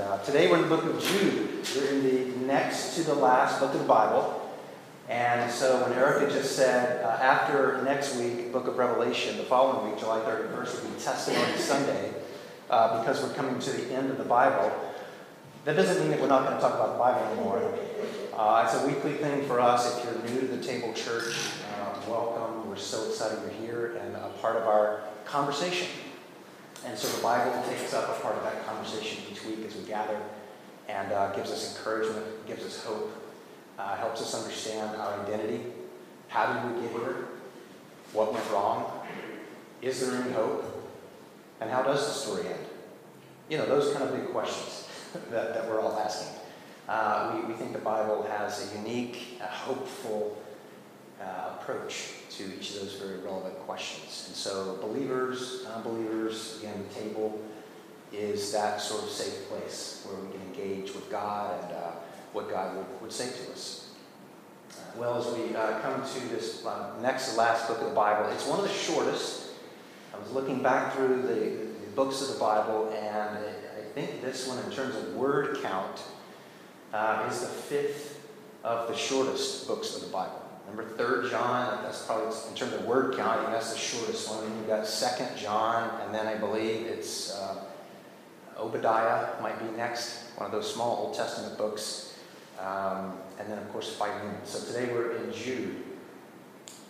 Uh, today we're in the book of Jude. We're in the next to the last book of the Bible. And so when Erica just said, uh, after next week, book of Revelation, the following week, July 31st, will be Testimony Sunday, uh, because we're coming to the end of the Bible, that doesn't mean that we're not going to talk about the Bible anymore. Uh, it's a weekly thing for us. If you're new to the Table Church, uh, welcome. We're so excited you're here and a part of our conversation. And so the Bible takes up a part of that conversation each week as we gather and uh, gives us encouragement, gives us hope, uh, helps us understand our identity. How did we get here? What went wrong? Is there any hope? And how does the story end? You know, those kind of big questions that, that we're all asking. Uh, we, we think the Bible has a unique, uh, hopeful uh, approach to each of those very relevant questions. And so, believers, believers again, the table is that sort of safe place where we can engage with God and uh, what God would, would say to us. Well, as we uh, come to this uh, next to last book of the Bible, it's one of the shortest. I was looking back through the, the books of the Bible, and I think this one, in terms of word count, uh, is the fifth of the shortest books of the Bible. Remember, Third John, that's probably in terms of word count, that's the shortest one. You've got Second John, and then I believe it's uh, Obadiah might be next, one of those small Old Testament books. Um, and then, of course, Philemon. So today we're in Jude.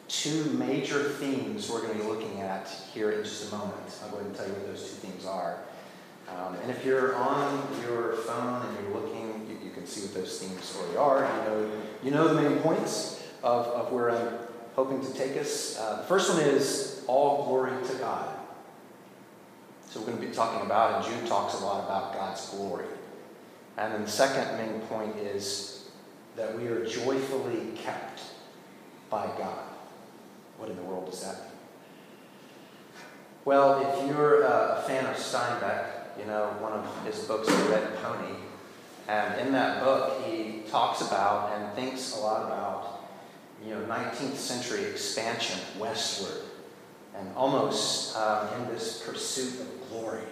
Two major themes we're going to be looking at here in just a moment. I'll go ahead and tell you what those two themes are. Um, and if you're on your phone and you're looking, you, you, can see what those themes already are. You know, you know the main points of, of where I'm hoping to take us. Uh, the first one is all glory to God. So we're going to be talking about, and Jude talks a lot about God's glory. And then the second main point is that we are joyfully kept by God. What in the world does that mean? Well, if you're a fan of Steinbeck, you know, one of his books, The Red Pony, and in that book he talks about and thinks a lot about you know, 19th century expansion westward, and almost um, in this pursuit of glory,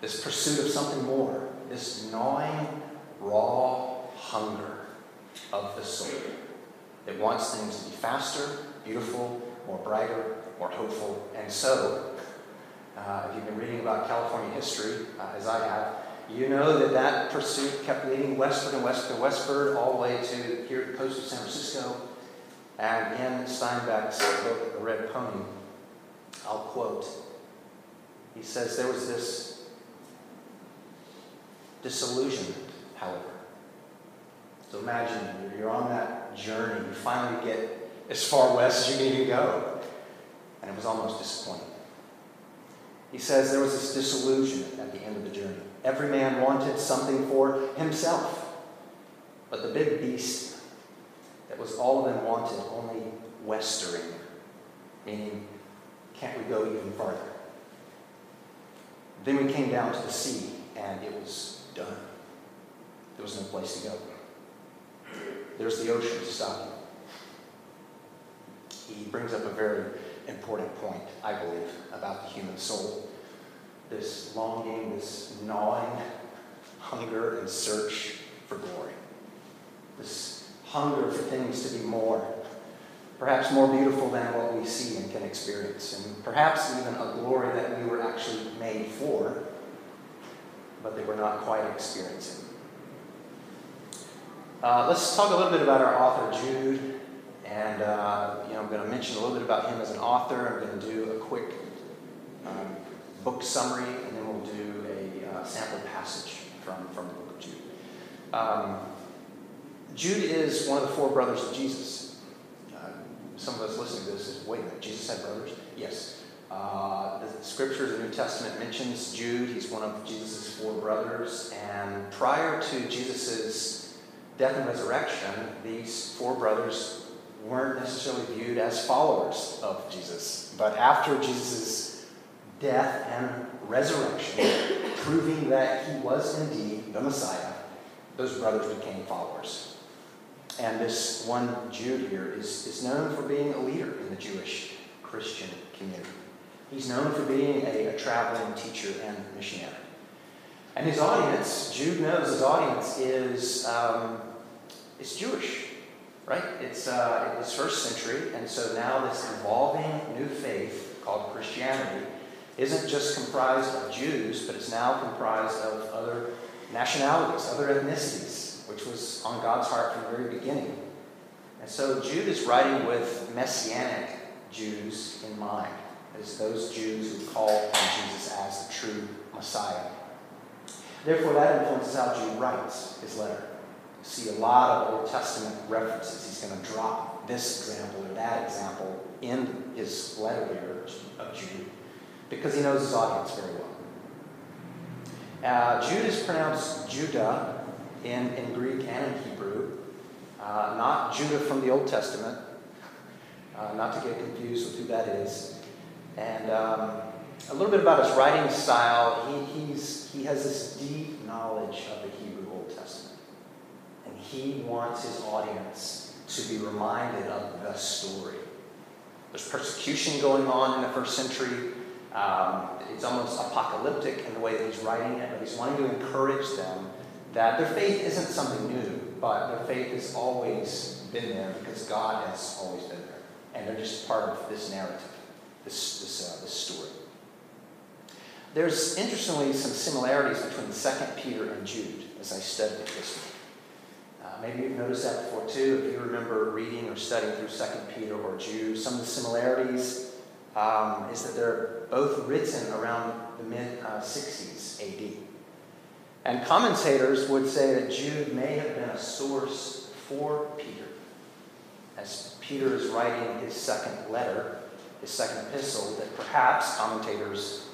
this pursuit of something more, this gnawing, raw hunger of the soul. It wants things to be faster, beautiful, more brighter, more hopeful. And so, uh, if you've been reading about California history, uh, as I have, you know that that pursuit kept leading westward and westward and westward, all the way to here the coast of San Francisco, and in Steinbeck's book, The Red Pony, I'll quote, he says, There was this disillusionment, however. So imagine you're on that journey, you finally get as far west as you need to go, and it was almost disappointing. He says there was this disillusionment at the end of the journey. Every man wanted something for himself. But the big beast that was all of them wanted, only westering, meaning, can't we go even farther? Then we came down to the sea, and it was done. There was no place to go. There's the ocean to stop you. He brings up a very important point, I believe, about the human soul. This longing, this gnawing hunger and search for glory. Hunger for things to be more, perhaps more beautiful than what we see and can experience, and perhaps even a glory that we were actually made for, but that we're not quite experiencing. Uh, let's talk a little bit about our author, Jude. And uh, you know, I'm going to mention a little bit about him as an author. I'm going to do a quick um, book summary, and then we'll do a uh, sample passage from, from the book of Jude. Um, Jude is one of the four brothers of Jesus. Uh, some of us listening to this is, wait a minute, Jesus had brothers? Yes. Uh, the scripture, the New Testament mentions Jude. He's one of Jesus' four brothers. And prior to Jesus' death and resurrection, these four brothers weren't necessarily viewed as followers of Jesus. But after Jesus' death and resurrection, proving that he was indeed the Messiah, those brothers became followers. And this one Jude here is, is known for being a leader in the Jewish Christian community. He's known for being a, a traveling teacher and missionary. And his audience, Jude knows his audience is, um, is Jewish, right? It's, uh, it was first century, and so now this evolving new faith called Christianity isn't just comprised of Jews, but it's now comprised of other nationalities, other ethnicities, was on God's heart from the very beginning. And so Jude is writing with messianic Jews in mind, as those Jews who call on Jesus as the true Messiah. Therefore, that influences how Jude writes his letter. You see a lot of Old Testament references. He's going to drop this example or that example in his letter here of Jude because he knows his audience very well. Uh, Jude is pronounced Judah in, in Greek and in Hebrew, uh, not Judah from the Old Testament, uh, not to get confused with who that is. And um, a little bit about his writing style. He, he's, he has this deep knowledge of the Hebrew Old Testament. And he wants his audience to be reminded of the story. There's persecution going on in the first century. Um, it's almost apocalyptic in the way that he's writing it, but he's wanting to encourage them that their faith isn't something new, but their faith has always been there because God has always been there. And they're just part of this narrative, this, this, uh, this story. There's interestingly some similarities between 2 Peter and Jude as I studied it this week. Uh, maybe you've noticed that before too. If you remember reading or studying through 2 Peter or Jude, some of the similarities um, is that they're both written around the mid uh, 60s AD. And commentators would say that Jude may have been a source for Peter. As Peter is writing his second letter, his second epistle, that perhaps commentators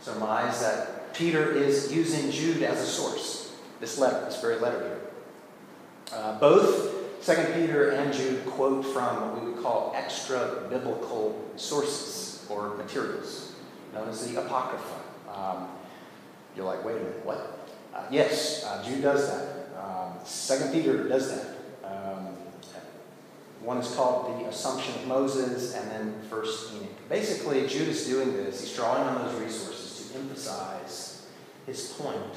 surmise that Peter is using Jude as a source, this letter, this very letter here. Uh, both 2 Peter and Jude quote from what we would call extra biblical sources or materials, known as the Apocrypha. Um, you're like, wait a minute, what? Uh, yes, uh, Jude does that. Um, Second Peter does that. Um, one is called the Assumption of Moses, and then First Enoch. Basically, Jude is doing this. He's drawing on those resources to emphasize his point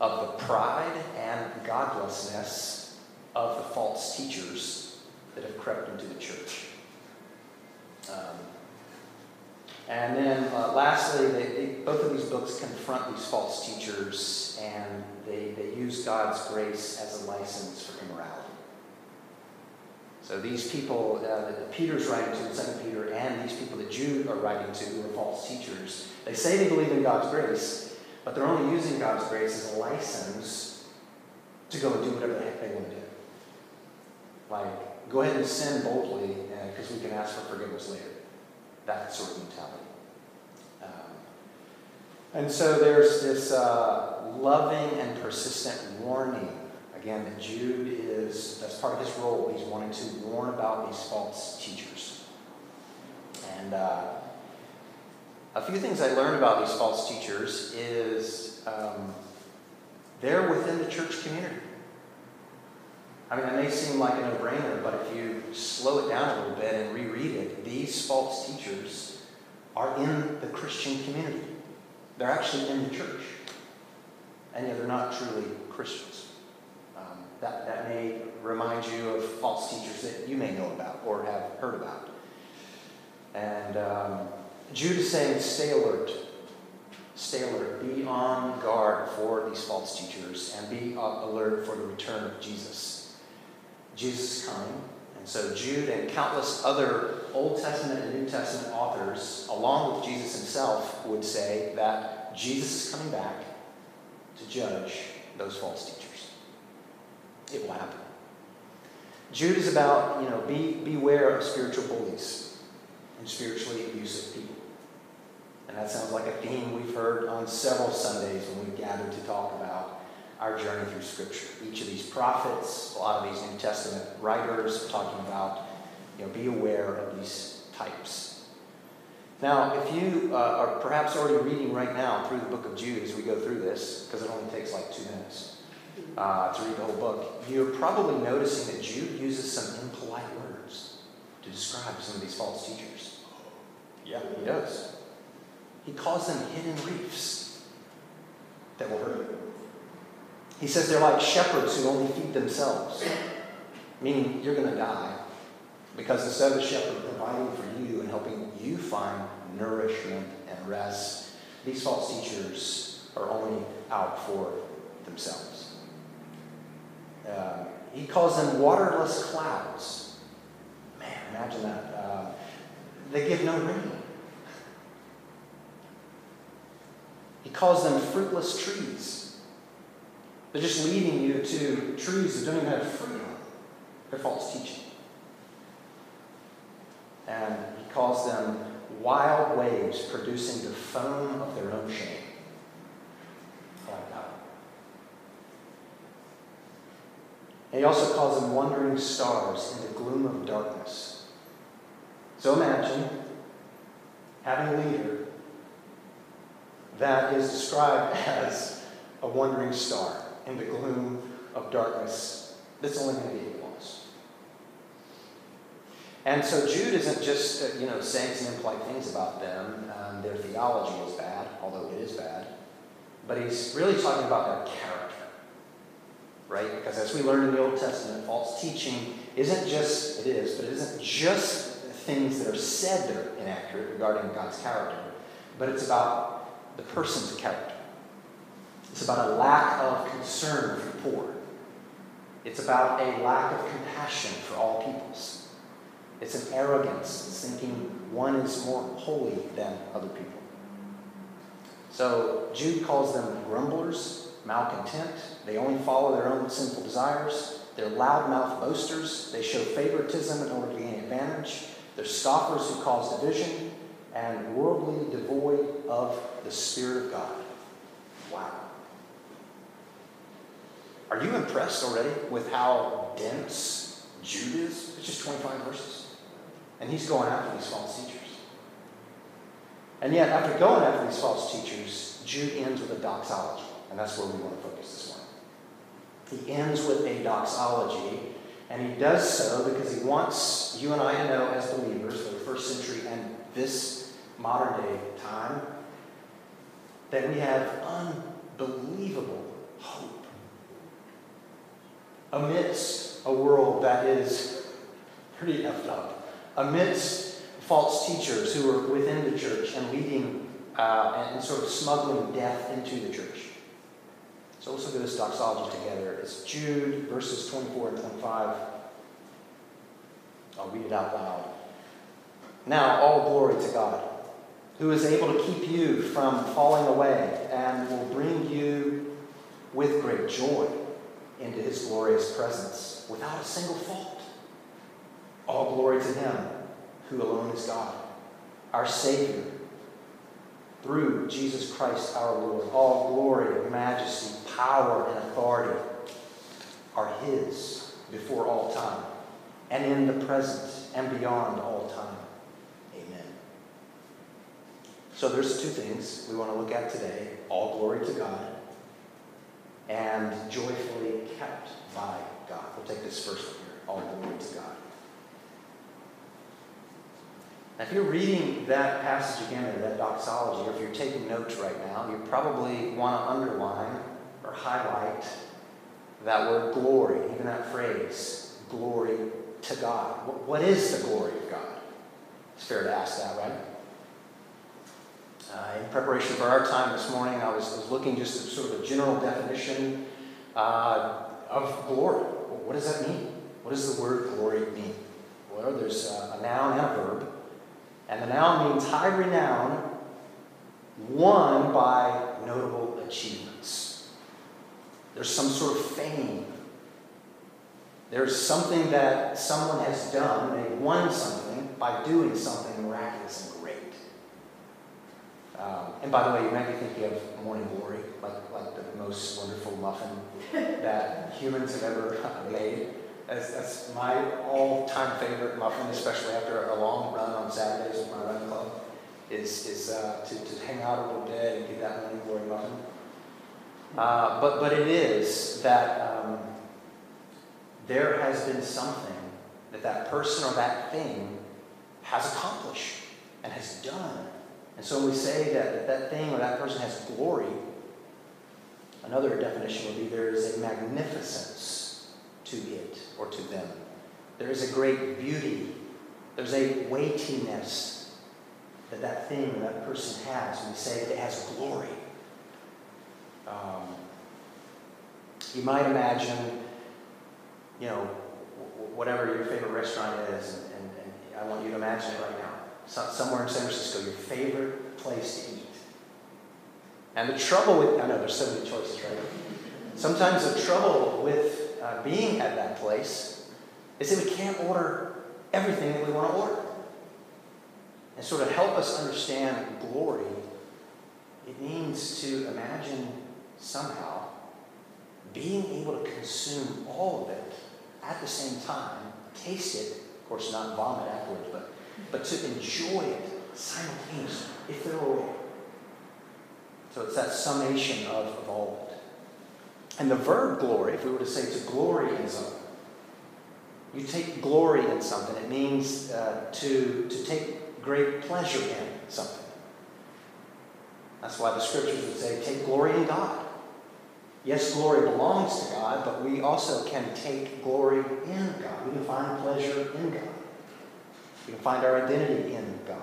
of the pride and godlessness of the false teachers that have crept into the church. Um, and then uh, lastly, they, they, both of these books confront these false teachers and they, they use God's grace as a license for immorality. So these people uh, that Peter's writing to in 2 Peter and these people that Jude are writing to who are false teachers, they say they believe in God's grace, but they're only using God's grace as a license to go and do whatever the heck they want to do. Like, go ahead and sin boldly because uh, we can ask for forgiveness later that sort of mentality. Um, and so there's this uh, loving and persistent warning. Again, that Jude is, that's part of his role. He's wanting to warn about these false teachers. And uh, a few things I learned about these false teachers is um, they're within the church community. I mean, it may seem like a no brainer, but if you slow it down a little bit and reread it, these false teachers are in the Christian community. They're actually in the church. And yet they're not truly Christians. Um, that, that may remind you of false teachers that you may know about or have heard about. And um, Jude is saying, stay alert. Stay alert. Be on guard for these false teachers and be alert for the return of Jesus. Jesus coming. And so Jude and countless other Old Testament and New Testament authors, along with Jesus himself, would say that Jesus is coming back to judge those false teachers. It will happen. Jude is about, you know, be, beware of spiritual bullies and spiritually abusive people. And that sounds like a theme we've heard on several Sundays when we gathered to talk about our journey through Scripture. Each of these prophets, a lot of these New Testament writers talking about, you know, be aware of these types. Now, if you uh, are perhaps already reading right now through the book of Jude as we go through this, because it only takes like two minutes uh, to read the whole book, you're probably noticing that Jude uses some impolite words to describe some of these false teachers. Yeah, he does. He calls them hidden reefs that will hurt you. He says they're like shepherds who only feed themselves, meaning you're going to die because instead of the shepherd providing for you and helping you find nourishment and rest, these false teachers are only out for themselves. Uh, he calls them waterless clouds. Man, imagine that. Uh, they give no rain. He calls them fruitless trees. They're just leading you to trees that don't even have fruit on. They're false teaching. And he calls them wild waves producing the foam of their own shame. And he also calls them wandering stars in the gloom of darkness. So imagine having a leader that is described as a wandering star in the gloom of darkness that's only going to be lost. And so Jude isn't just uh, you know saying some impolite things about them. Um, their theology is bad, although it is bad. But he's really talking about their character, right? Because as we learned in the Old Testament, false teaching isn't just it is, but it isn't just things that are said that are inaccurate regarding God's character, but it's about the person's character. It's about a lack of concern for the poor. It's about a lack of compassion for all peoples. It's an arrogance. It's thinking one is more holy than other people. So Jude calls them grumblers, malcontent. They only follow their own sinful desires. They're loudmouth boasters. They show favoritism in order to gain advantage. They're scoffers who cause division and worldly devoid of the Spirit of God. Wow. Are you impressed already with how dense Jude is? It's just 25 verses. And he's going after these false teachers. And yet, after going after these false teachers, Jude ends with a doxology. And that's where we want to focus this morning. He ends with a doxology, and he does so because he wants you and I to know, as believers for the first century and this modern day time, that we have unbelievable hope amidst a world that is pretty effed up, amidst false teachers who are within the church and leading uh, and sort of smuggling death into the church. So let's look at this doxology together. It's Jude, verses 24 and 25. I'll read it out loud. Now, all glory to God, who is able to keep you from falling away and will bring you with great joy into his glorious presence without a single fault. All glory to him who alone is God, our Savior, through Jesus Christ our Lord. All glory, majesty, power, and authority are his before all time, and in the present, and beyond all time. Amen. So there's two things we want to look at today all glory to God and joyfully kept by God. We'll take this first one here. All glory to God. Now, if you're reading that passage again, or that doxology, or if you're taking notes right now, you probably want to underline or highlight that word glory, even that phrase, glory to God. What is the glory of God? It's fair to ask that, right? Uh, in preparation for our time this morning, I was, was looking just at sort of a general definition uh, of glory. What does that mean? What does the word glory mean? Well, there's a, a noun and a verb. And the noun means high renown won by notable achievements. There's some sort of fame. There's something that someone has done. They've won something by doing something. Um, and by the way, you might be thinking of morning glory, like, like the most wonderful muffin that humans have ever made. That's, that's my all-time favorite muffin, especially after a long run on Saturdays with my running club, is, is uh, to, to hang out a little bit and get that morning glory muffin. Uh, but, but it is that um, there has been something that that person or that thing has accomplished and has done. And so we say that, that that thing or that person has glory, Another definition would be there is a magnificence to it or to them. There is a great beauty. There's a weightiness that that thing, or that person has. We say that it has glory. Um, you might imagine, you know, whatever your favorite restaurant is, and, and, and I want you to imagine it right somewhere in San Francisco, your favorite place to eat. And the trouble with, I know there's so many choices, right? Sometimes the trouble with uh, being at that place is that we can't order everything that we want to order. And sort of help us understand glory, it means to imagine somehow being able to consume all of it at the same time, taste it, of course, not vomit afterwards, but, but to enjoy it simultaneously, if there were a way. So it's that summation of, of all of it. And the verb glory, if we were to say to glory in something, you take glory in something, it means uh, to, to take great pleasure in something. That's why the scriptures would say, take glory in God. Yes, glory belongs to God, but we also can take glory in God. We can find pleasure in God. We can find our identity in God.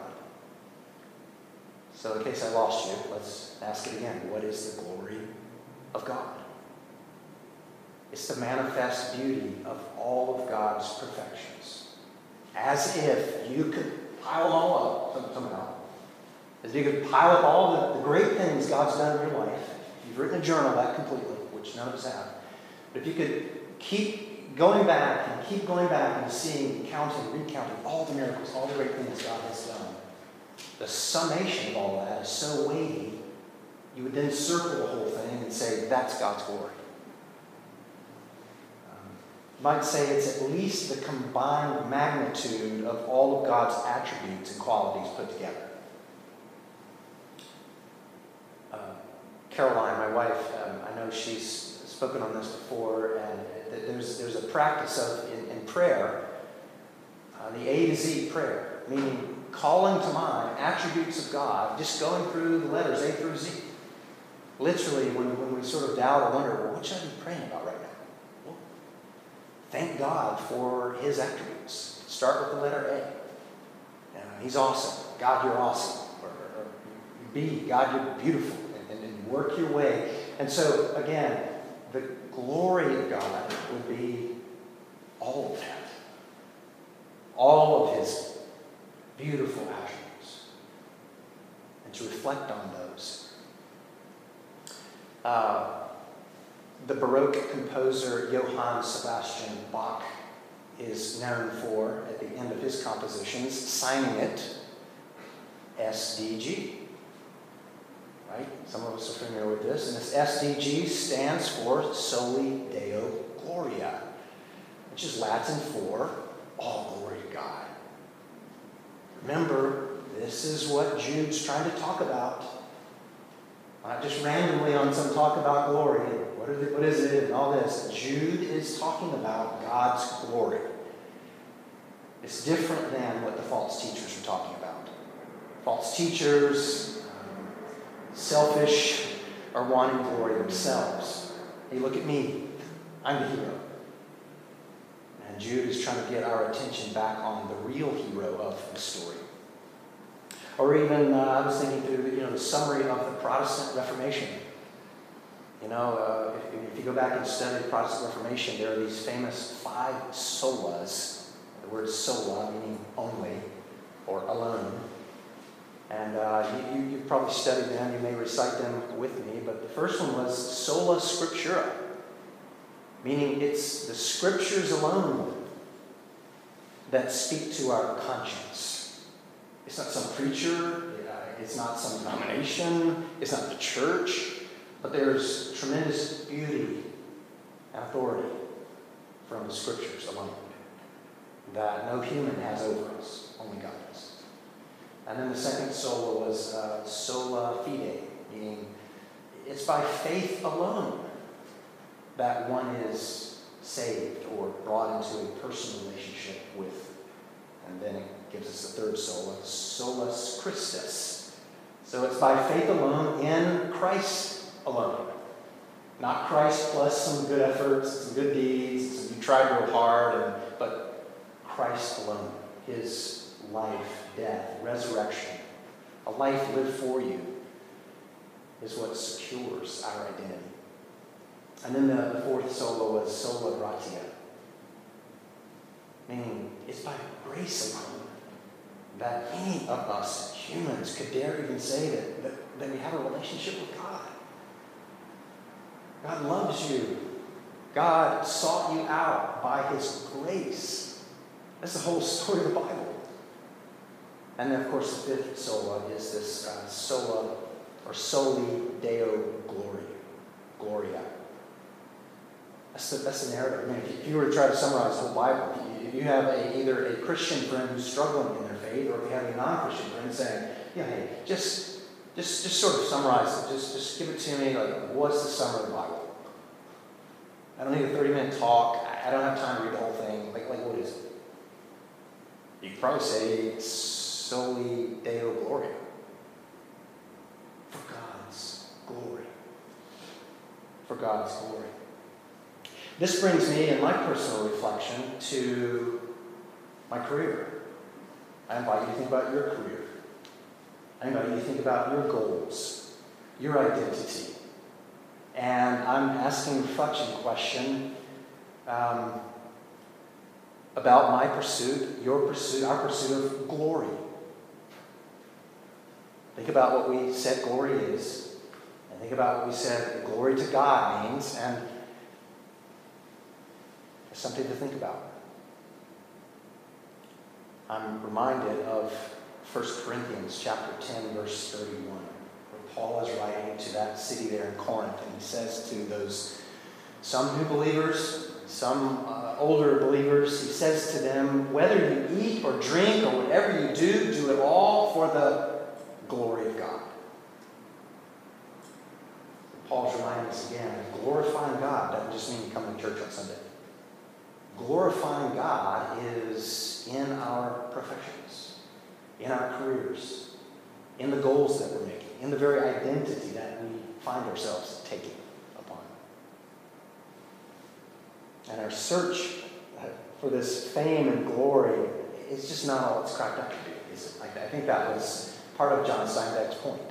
So, in case I lost you, let's ask it again. What is the glory of God? It's the manifest beauty of all of God's perfections. As if you could pile them all up somehow. As if you could pile up all the, the great things God's done in your life. You've written a journal that completely, which none of us have. But if you could keep going back and keep going back and seeing, counting, recounting all the miracles, all the great things God has done the summation of all that is so weighty, you would then circle the whole thing and say, that's God's glory. Um, you might say it's at least the combined magnitude of all of God's attributes and qualities put together. Uh, Caroline, my wife, um, I know she's spoken on this before, and there's, there's a practice of in, in prayer, uh, the A to Z prayer, meaning calling to mind attributes of God, just going through the letters A through Z. Literally, when, when we sort of doubt or wonder, well, what should I be praying about right now? Well, thank God for his attributes. Start with the letter A. Uh, he's awesome. God, you're awesome. Or, or, B, God, you're beautiful. And, and, and work your way. And so, again, the glory of God would be all of that. All of his beautiful attributes and to reflect on those. Uh, the Baroque composer Johann Sebastian Bach is known for, at the end of his compositions, signing it SDG. Right? Some of us are familiar with this. And this SDG stands for Soli Deo Gloria, which is Latin for all glory to God. Remember, this is what Jude's trying to talk about. Not just randomly on some talk about glory. What, it, what is it and all this. Jude is talking about God's glory. It's different than what the false teachers are talking about. False teachers, selfish, are wanting glory themselves. Hey, look at me. I'm the hero. And Jude is trying to get our attention back on the real hero of the story. Or even, uh, I was thinking through you know, the summary of the Protestant Reformation. You know, uh, if, if, you go back and study the Protestant Reformation, there are these famous five solas. The word sola meaning only or alone. And uh, you, you, have probably studied them, you may recite them with me, but the first one was sola scriptura meaning it's the scriptures alone that speak to our conscience. It's not some preacher, it's not some denomination, it's not the church, but there's tremendous beauty and authority from the scriptures alone that no human has over us, only God does. And then the second sola was uh, sola fide, meaning it's by faith alone that one is saved or brought into a personal relationship with. And then it gives us the third sola, solus Christus. So it's by faith alone in Christ alone. Not Christ plus some good efforts, some good deeds, some you tried real hard, and, but Christ alone. His life, death, resurrection, a life lived for you is what secures our identity. And then the, fourth sola was sola gratia, meaning it's by grace alone that any of us humans could dare even say that, that, that we have a relationship with God. God loves you. God sought you out by his grace. That's the whole story of the Bible. And then, of course, the fifth sola is this uh, sola or soli deo gloria. Gloria. That's the, that's the narrative. I mean, if you were to try to summarize the whole Bible, if you have a, either a Christian friend who's struggling in their faith, or if you have a non-Christian friend saying, "Yeah, hey, just, just, just sort of summarize it. Just, just give it to me. Like, what's the summary of the Bible? I don't need a thirty-minute talk. I don't have time to read the whole thing. Like, like, what is it? You could probably say soli deo gloria. For God's glory. For God's glory. This brings me in my personal reflection to my career. I invite you to think about your career. I invite you to think about your goals, your identity. And I'm asking a reflection question um, about my pursuit, your pursuit, our pursuit of glory. Think about what we said glory is, and think about what we said glory to God means, and something to think about. I'm reminded of 1 Corinthians chapter 10, verse 31, where Paul is writing to that city there in Corinth, and he says to those some new believers, some uh, older believers, he says to them, whether you eat or drink or whatever you do, do it all for the glory of God. Paul's reminding us again, glorifying God doesn't just mean come to church on Sunday glorifying God is in our professions, in our careers, in the goals that we're making, in the very identity that we find ourselves taking upon. And our search for this fame and glory is just not all it's cracked up to be, is it? I think that was part of John Steinbeck's point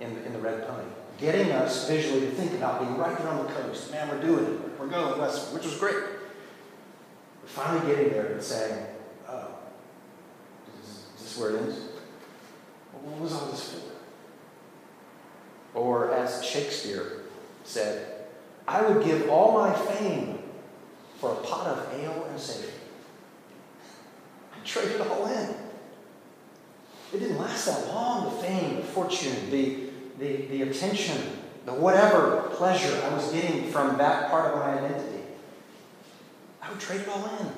in the, in the Red Pony. Getting us visually to think about being right there on the coast. Man, we're doing it. We're going west, which was great we finally getting there and saying, oh, is, this where it ends? what was all this for? Or as Shakespeare said, I would give all my fame for a pot of ale and savory. I traded it all in. It didn't last that long, the fame, the fortune, the, the, the attention, the whatever pleasure I was getting from that part of my identity. I would trade it all in.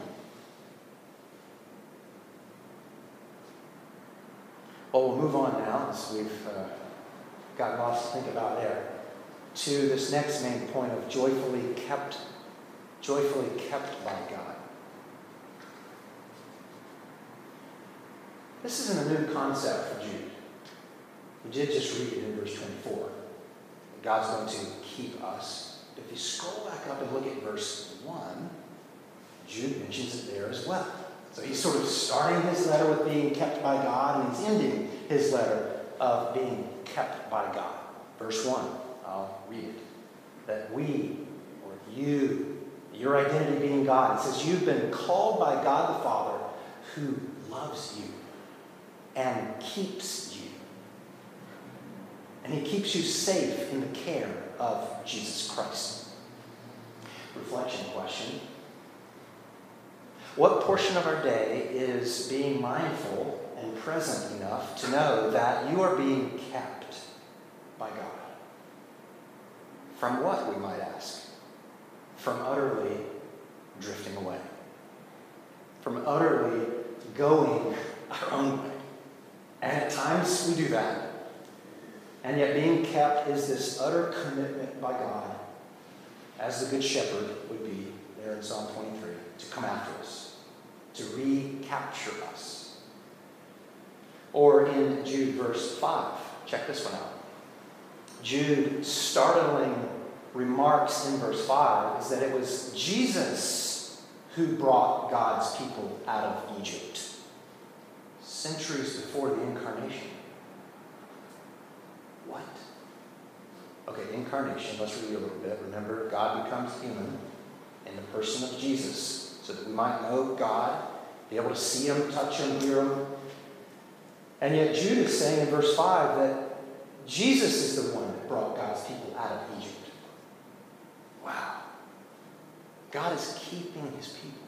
Well, we'll move on now, as we've uh, got lots to think about there, to this next main point of joyfully kept, joyfully kept by God. This isn't a new concept for Jude. We did just read it in verse 24. God's going to keep us. If you scroll back up and look at verse 1, Jude mentions it there as well. So he's sort of starting his letter with being kept by God, and he's ending his letter of being kept by God. Verse 1, I'll read it. That we, or you, your identity being God, it says, You've been called by God the Father who loves you and keeps you. And he keeps you safe in the care of Jesus Christ. Reflection question what portion of our day is being mindful and present enough to know that you are being kept by God? From what, we might ask? From utterly drifting away. From utterly going our own way. And at times we do that. And yet being kept is this utter commitment by God, as the Good Shepherd would be there in Psalm 23, to come after us to recapture us. Or in Jude verse 5, check this one out. Jude startling remarks in verse 5 is that it was Jesus who brought God's people out of Egypt centuries before the incarnation. What? Okay, incarnation, let's read a little bit. Remember, God becomes human in the person of Jesus so that we might know God, be able to see Him, touch Him, hear Him. And yet, Jude is saying in verse 5 that Jesus is the one that brought God's people out of Egypt. Wow. God is keeping His people.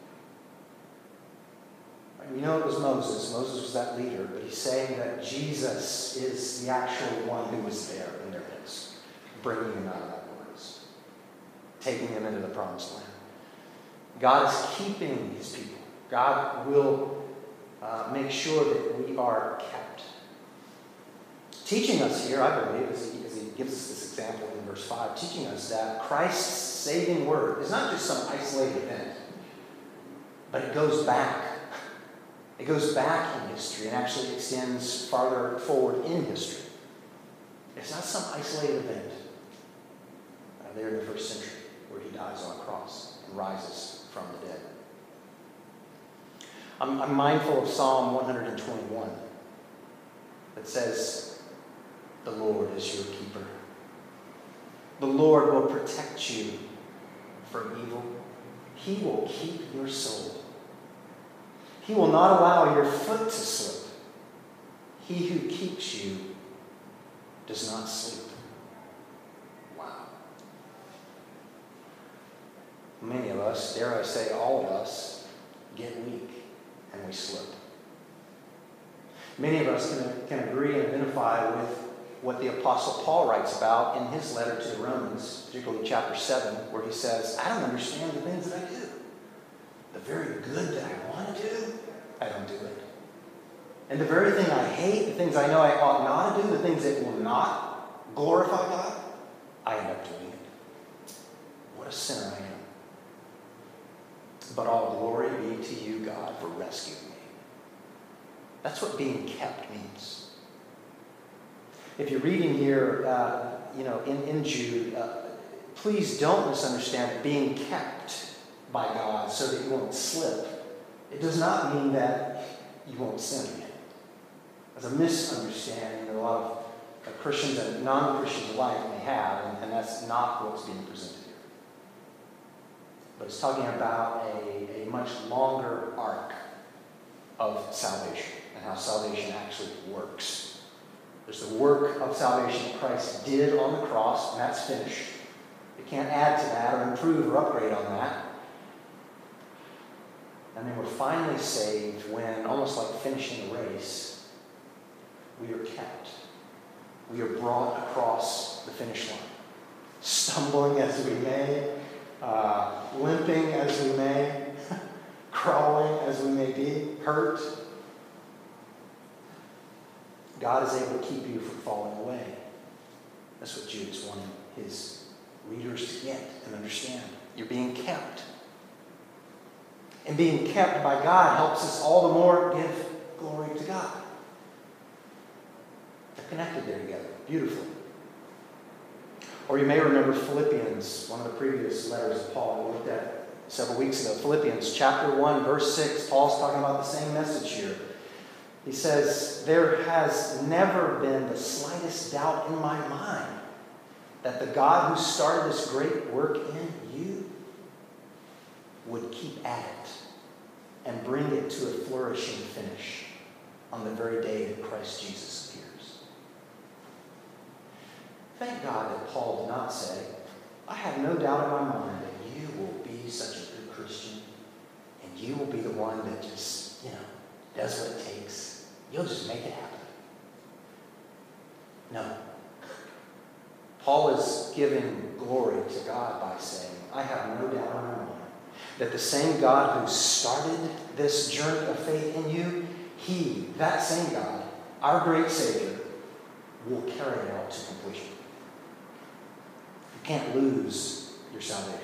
We know it was Moses. Moses was that leader, but he's saying that Jesus is the actual one who was there in their midst, bringing them out of that wilderness, taking them into the promised land. God is keeping his people. God will uh, make sure that we are kept. Teaching us here, I believe, as he, as he gives us this example in verse 5, teaching us that Christ's saving word is not just some isolated event, but it goes back it goes back in history and actually extends farther forward in history. It's not some isolated event uh, there in the first century where he dies on a cross and rises from the dead. I'm, I'm mindful of Psalm 121 that says, The Lord is your keeper. The Lord will protect you from evil. He will keep your soul. He will not allow your foot to slip. He who keeps you does not sleep. Wow. Many of us, dare I say all of us, get weak and we slip. Many of us can, can agree and identify with what the Apostle Paul writes about in his letter to the Romans, particularly chapter 7, where he says, I don't understand the things that I do. The very good that I want to do, I don't do it. And the very thing I hate, the things I know I ought not to do, the things that will not glorify God, I end up doing it. What a sinner I am. But all glory be to you, God, for rescuing me. That's what being kept means. If you're reading here, uh, you know, in, in Jude, uh, please don't misunderstand being kept by God so that you won't slip it does not mean that you won't sin again. There's a misunderstanding that a lot of uh, Christians and non Christians alike may have, and, and, that's not what's being presented here. But it's talking about a, a much longer arc of salvation and how salvation actually works. There's the work of salvation Christ did on the cross, and that's finished. You can't add to that or improve or upgrade on that. And then we're finally saved when, almost like finishing a race, we are kept. We are brought across the finish line. Stumbling as we may, uh, limping as we may, crawling as we may be, hurt. God is able to keep you from falling away. That's what Jude is wanting his readers to get and understand. You're being kept and being kept by God helps us all the more give glory to God. They're connected there together, beautifully. Or you may remember Philippians, one of the previous letters of Paul we looked at several weeks ago. Philippians chapter 1, verse 6, Paul's talking about the same message here. He says, There has never been the slightest doubt in my mind that the God who started this great work in you would keep at it and bring it to a flourishing finish on the very day that Christ Jesus appears. Thank God that Paul did not say, I have no doubt in my mind that you will be such a good Christian and you will be the one that just, you know, does what it takes. You'll just make it happen. No. Paul is giving glory to God by saying, I have no doubt in my mind that the same God who started this journey of faith in you, He, that same God, our great Savior, will carry it out to completion. You can't lose your salvation.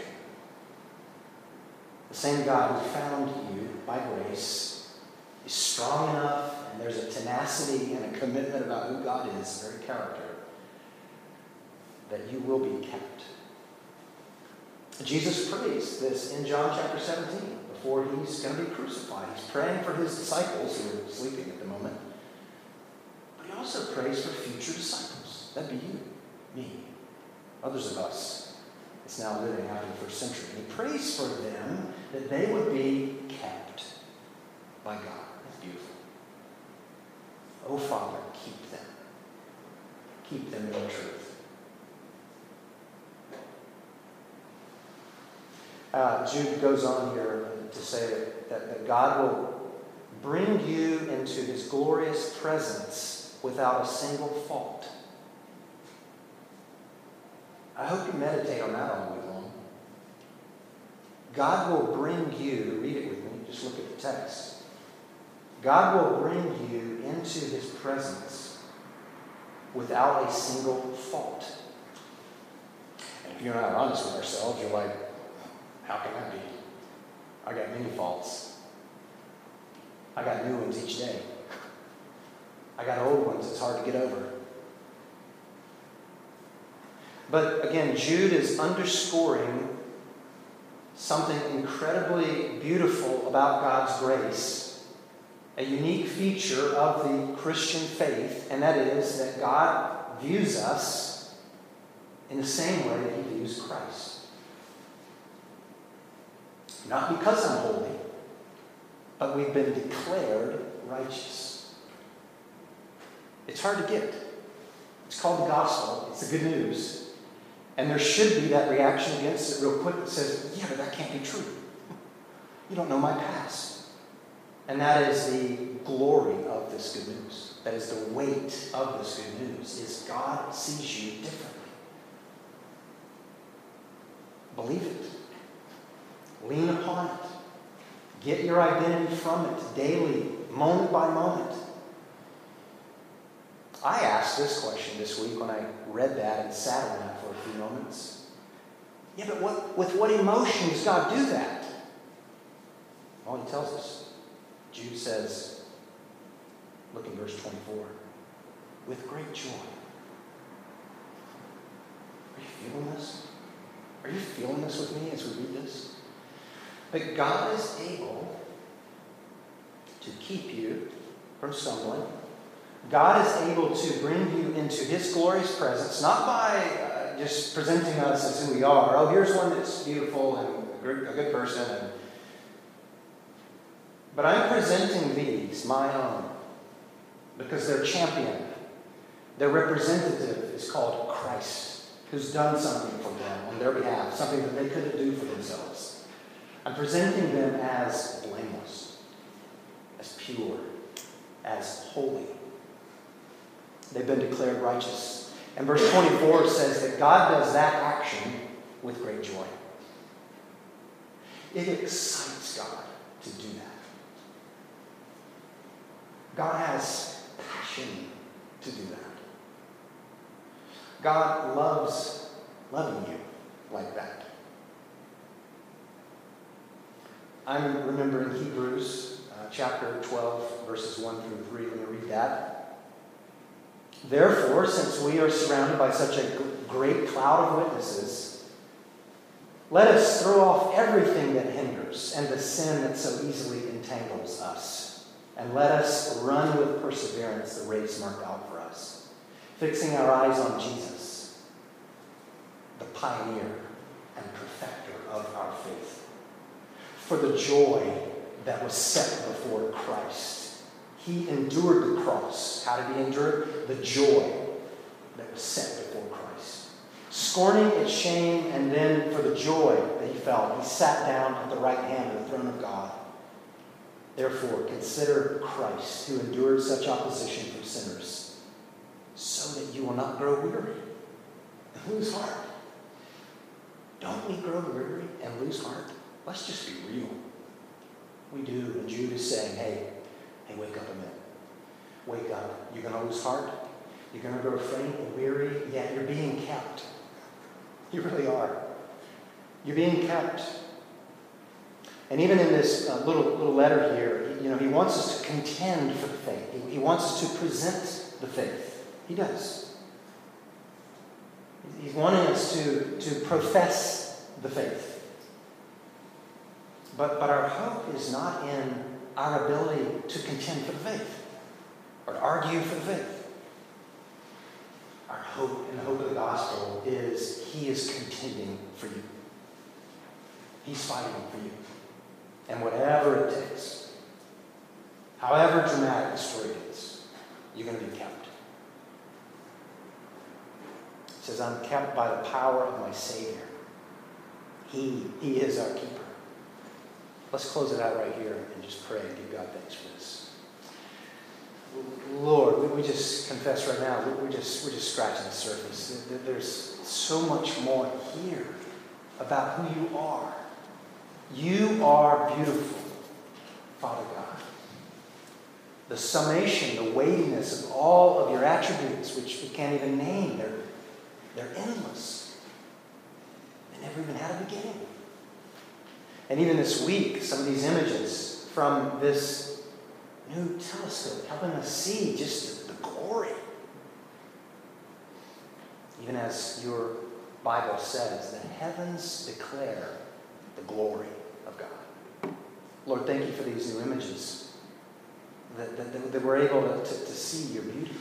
The same God who found you by grace is strong enough, and there's a tenacity and a commitment about who God is, very character, that you will be kept Jesus prays this in John chapter 17 before he's going to be crucified. He's praying for his disciples who are sleeping at the moment. But he also prays for future disciples. That'd be you, me, others of us. It's now living after the first century. And he prays for them that they would be kept by God. That's beautiful. Oh, Father, keep them. Keep them in the truth. Uh, Jude goes on here to say that, that, God will bring you into his glorious presence without a single fault. I hope you meditate on that all week long. God will bring you, read it with me, just look at the text. God will bring you into his presence without a single fault. And if you're not honest with ourselves, you're like, how can that be? I got many faults. I got new ones each day. I got old ones it's hard to get over. But again, Jude is underscoring something incredibly beautiful about God's grace, a unique feature of the Christian faith, and that is that God views us in the same way that he views Christ. Not because I'm holy, but we've been declared righteous. It's hard to get. It's called the gospel, it's the good news. And there should be that reaction against it real quick that says, yeah, but that can't be true. You don't know my past. And that is the glory of this good news. That is the weight of this good news, is God sees you differently. Believe it. Lean upon it. Get your identity from it daily, moment by moment. I asked this question this week when I read that and sat on that for a few moments. Yeah, but what, with what emotion does God do that? Well, he tells us. Jude says, look in verse 24, with great joy. Are you feeling this? Are you feeling this with me as we read this? But God is able to keep you from stumbling. God is able to bring you into His glorious presence, not by uh, just presenting us as who we are. Oh, here's one that's beautiful and a good, a good person. And... But I'm presenting these, my own, because their champion, their representative is called Christ, who's done something for them on their behalf, something that they couldn't do for themselves. I'm presenting them as blameless, as pure, as holy. They've been declared righteous. And verse 24 says that God does that action with great joy. It excites God to do that. God has passion to do that. God loves loving you like that. I'm remembering Hebrews uh, chapter 12, verses 1 through 3. Let me read that. Therefore, since we are surrounded by such a great cloud of witnesses, let us throw off everything that hinders and the sin that so easily entangles us. And let us run with perseverance the race marked out for us, fixing our eyes on Jesus, the pioneer and perfecter of our faith for the joy that was set before Christ. He endured the cross. How did he endure it? The joy that was set before Christ. Scorning its shame, and then for the joy that he felt, he sat down at the right hand of the throne of God. Therefore, consider Christ, who endured such opposition from sinners, so that you will not grow weary and lose heart. Don't we grow weary and lose heart? Let's just be real. We do. And Jude is saying, hey, hey, wake up a minute. Wake up. You're going to lose heart. You're going to grow faint and weary. Yeah, you're being kept. You really are. You're being kept. And even in this uh, little, little letter here, you know, he wants us to contend for the faith. He, he wants us to present the faith. He does. He's wanting us to, to profess the faith. But, but our hope is not in our ability to contend for the faith or to argue for the faith. Our hope in the hope of the gospel is He is contending for you. He's fighting for you. And whatever it takes, however dramatic the story is, you're going to be kept. It says, I'm kept by the power of my Savior. He, he is our keeper. Let's close it out right here and just pray and give God thanks for this. Lord, we just confess right now, we're just, we're just scratching the surface. There's so much more here about who you are. You are beautiful, Father God. The summation, the weightiness of all of your attributes, which we can't even name, they're, they're endless. They never even had a beginning. And even this week, some of these images from this new telescope helping us see just the glory. Even as your Bible says, the heavens declare the glory of God. Lord, thank you for these new images that, that, that we're able to, to, to see your beauty.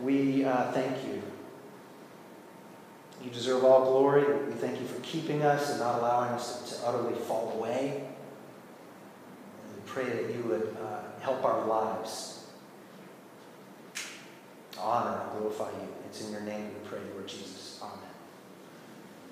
We uh, thank you you deserve all glory. We thank you for keeping us and not allowing us to, to utterly fall away. And we pray that you would uh, help our lives honor and glorify you. It's in your name we pray, Lord Jesus.